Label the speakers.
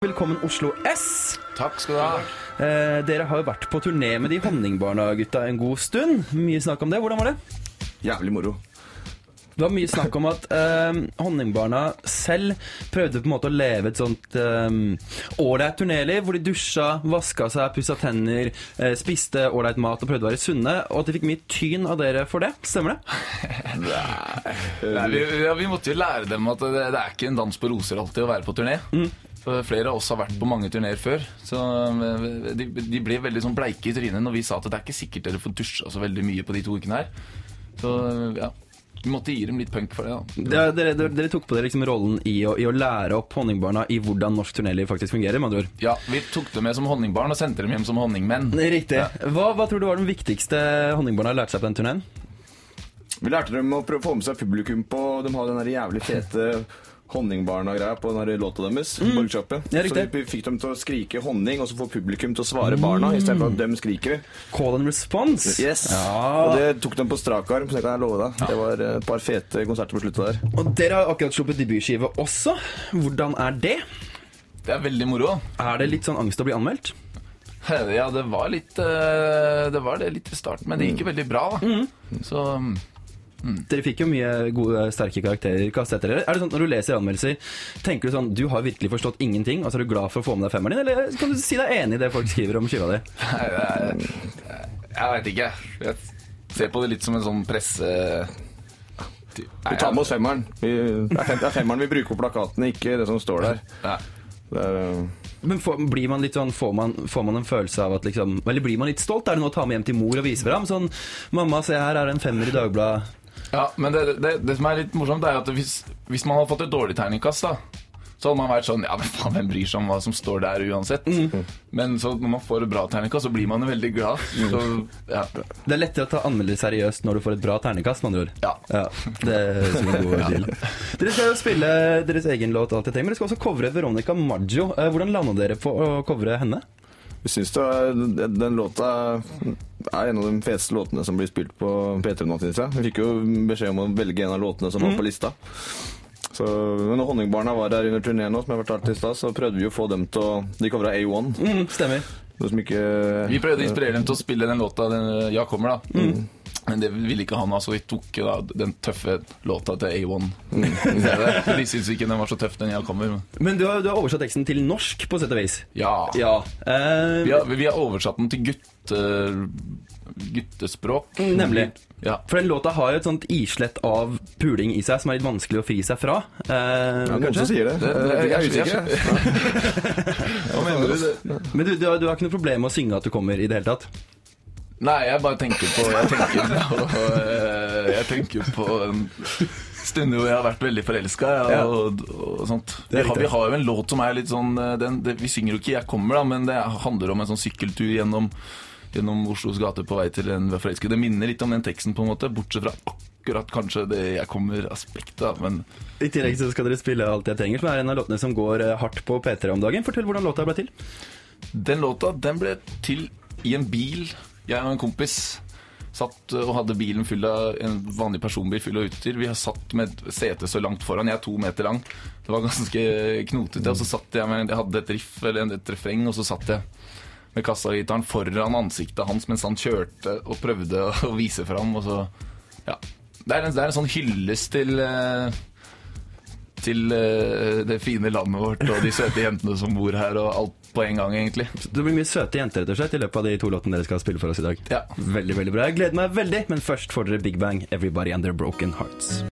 Speaker 1: Velkommen Oslo S.
Speaker 2: Takk skal du ha.
Speaker 1: Eh, dere har jo vært på turné med de Honningbarna-gutta en god stund. Mye snakk om det. Hvordan var det?
Speaker 3: Jævlig moro.
Speaker 1: Det var mye snakk om at eh, Honningbarna selv prøvde på en måte å leve et sånt ålreit eh, turnéliv, hvor de dusja, vaska seg, pussa tenner, eh, spiste ålreit mat og prøvde å være sunne, og at de fikk mye tyn av dere for det. Stemmer det?
Speaker 2: Nei, vi, ja, vi måtte jo lære dem at det, det er ikke en dans på roser alltid å være på turné. For flere av oss har vært på mange turneer før. Så eh, de, de ble veldig sånn bleike i trynet når vi sa at det er ikke sikkert dere får dusja så veldig mye på de to ukene her. Så ja, vi måtte gi dem litt punk for det. da
Speaker 1: Ja, dere, dere, dere tok på dere liksom rollen i å, i å lære opp Honningbarna i hvordan norsk turnéliv faktisk fungerer. med andre ord.
Speaker 2: Ja, Vi tok dem med som honningbarn og sendte dem hjem som honningmenn.
Speaker 1: Riktig. Hva, hva tror du var den viktigste Honningbarna lærte seg på den turneen?
Speaker 3: Vi lærte dem å prøve å få med seg publikum på De har den der jævlig fete Honningbarna-greia på den der låta deres. Mm.
Speaker 1: Ja,
Speaker 3: så vi fikk dem til å skrike honning, og så får publikum til å svare barna istedenfor at dem skriker.
Speaker 1: Call and response.
Speaker 3: Yes.
Speaker 1: Ja.
Speaker 3: Og det tok dem på strak arm, så det kan jeg love deg. Det var et par fete konserter på sluttet der.
Speaker 1: Og dere har akkurat sluppet debutskive også. Hvordan er det?
Speaker 2: Det er veldig moro.
Speaker 1: Er det litt sånn angst å bli anmeldt?
Speaker 2: Ja, det var litt eh, Det var det litt i starten, men det gikk jo veldig bra, da. Så
Speaker 1: Dere fikk jo mye gode, sterke karakterer kastet etter dere. Er det sånn Når du leser anmeldelser, tenker du sånn Du har virkelig forstått ingenting, og så er du glad for å få med deg femmeren din? Eller kan du si deg enig i det folk skriver om skiva di?
Speaker 2: Jeg, veit ikke. Jeg ser på det litt som en sånn presse...
Speaker 3: Vi tar med oss femmeren. Vi, det, er er femmeren vi bruker på plakatene, ikke det som står der. Det er, uh,
Speaker 1: Men får, blir man litt sånn, får man, får man en følelse av at liksom Eller blir man litt stolt? Er det noe å ta med hjem til mor og vise fram? Sånn 'Mamma, se her er det en femmer i Dagbladet'.
Speaker 2: Ja, men det, det, det som er litt morsomt, er at hvis, hvis man hadde fått et dårlig terningkast, da, så hadde man vært sånn Ja, men faen, hvem bryr seg om hva som står der uansett? Men så når man får et bra terningkast, så blir man jo veldig glad. Så, ja.
Speaker 1: Det er lettere å ta anmelder seriøst når du får et bra terningkast, med andre ord.
Speaker 2: Ja.
Speaker 1: det er som en god deal. Dere skal jo spille deres egen låt, Alt jeg trenger, men dere skal også covre Veronica Maggio. Eh, Hvordan landa dere på å covre henne?
Speaker 3: Vi syns det var, den, den låta er en av de feteste låtene som blir spilt på P3 nå, jeg. Vi fikk jo beskjed om å velge en av låtene som var på lista. Så men når Honningbarna var der under turneen som jeg fortalte i stad, så prøvde vi å få dem til å De covra A1.
Speaker 1: Mm, stemmer.
Speaker 3: Som ikke
Speaker 2: Vi prøvde å inspirere dem til å spille den låta den, Ja kommer, da. Men det ville ikke han, altså. Vi tok da, den tøffe låta til A1. i. De syntes ikke den var så tøff, den jeg kommer. med.
Speaker 1: Men du har, du har oversatt teksten til norsk, på sett og vis.
Speaker 2: Ja.
Speaker 1: Ja. Uh,
Speaker 2: Vi, har, vi har oversatt den til gutte, guttespråk.
Speaker 1: Nemlig.
Speaker 2: Ja.
Speaker 1: For den låta har jo et sånt islett av puling i seg som er litt vanskelig å fri seg fra. Uh,
Speaker 3: ja, Noen som sier det.
Speaker 2: Det- det-
Speaker 3: jeg er usikker.
Speaker 1: Men du, du, har, du har ikke noe problem med å synge at du kommer i det hele tatt?
Speaker 2: Nei, jeg bare tenker på Jeg tenker på, eh, jeg tenker på en stund hvor jeg har vært veldig forelska. Ja, og, og sånt. Vi har, vi har jo en låt som er litt sånn eh, den, det, Vi synger jo ikke 'Jeg kommer', da, men det handler om en sånn sykkeltur gjennom, gjennom Oslos gater på vei til en forelsket. Det minner litt om den teksten, på en måte, bortsett fra akkurat kanskje det 'Jeg kommer'-aspektet. Men
Speaker 1: I tillegg så skal dere spille Alt jeg trenger, som er en av låtene som går eh, hardt på P3 om dagen. Fortell hvordan låta ble til.
Speaker 2: Den låta den ble til i en bil. Jeg og en kompis satt og hadde bilen full av en vanlig personbil full av utstyr. Vi har satt med et sete så langt foran. Jeg er to meter lang. Det var ganske knotete. Og så satt jeg med Jeg hadde et riff eller et refreng, og så satt jeg med kassagitaren foran ansiktet hans mens han kjørte og prøvde å vise fram. Og så Ja. Det er en, det er en sånn hyllest til eh, til eh, det fine landet vårt og de søte jentene som bor her, og alt på en gang, egentlig.
Speaker 1: Det blir mye søte jenter rett og slett i løpet av de to låtene dere skal spille for oss i dag.
Speaker 2: Ja.
Speaker 1: Veldig, veldig bra. Jeg gleder meg veldig, men først får dere Big Bang, 'Everybody and Their Broken Hearts'.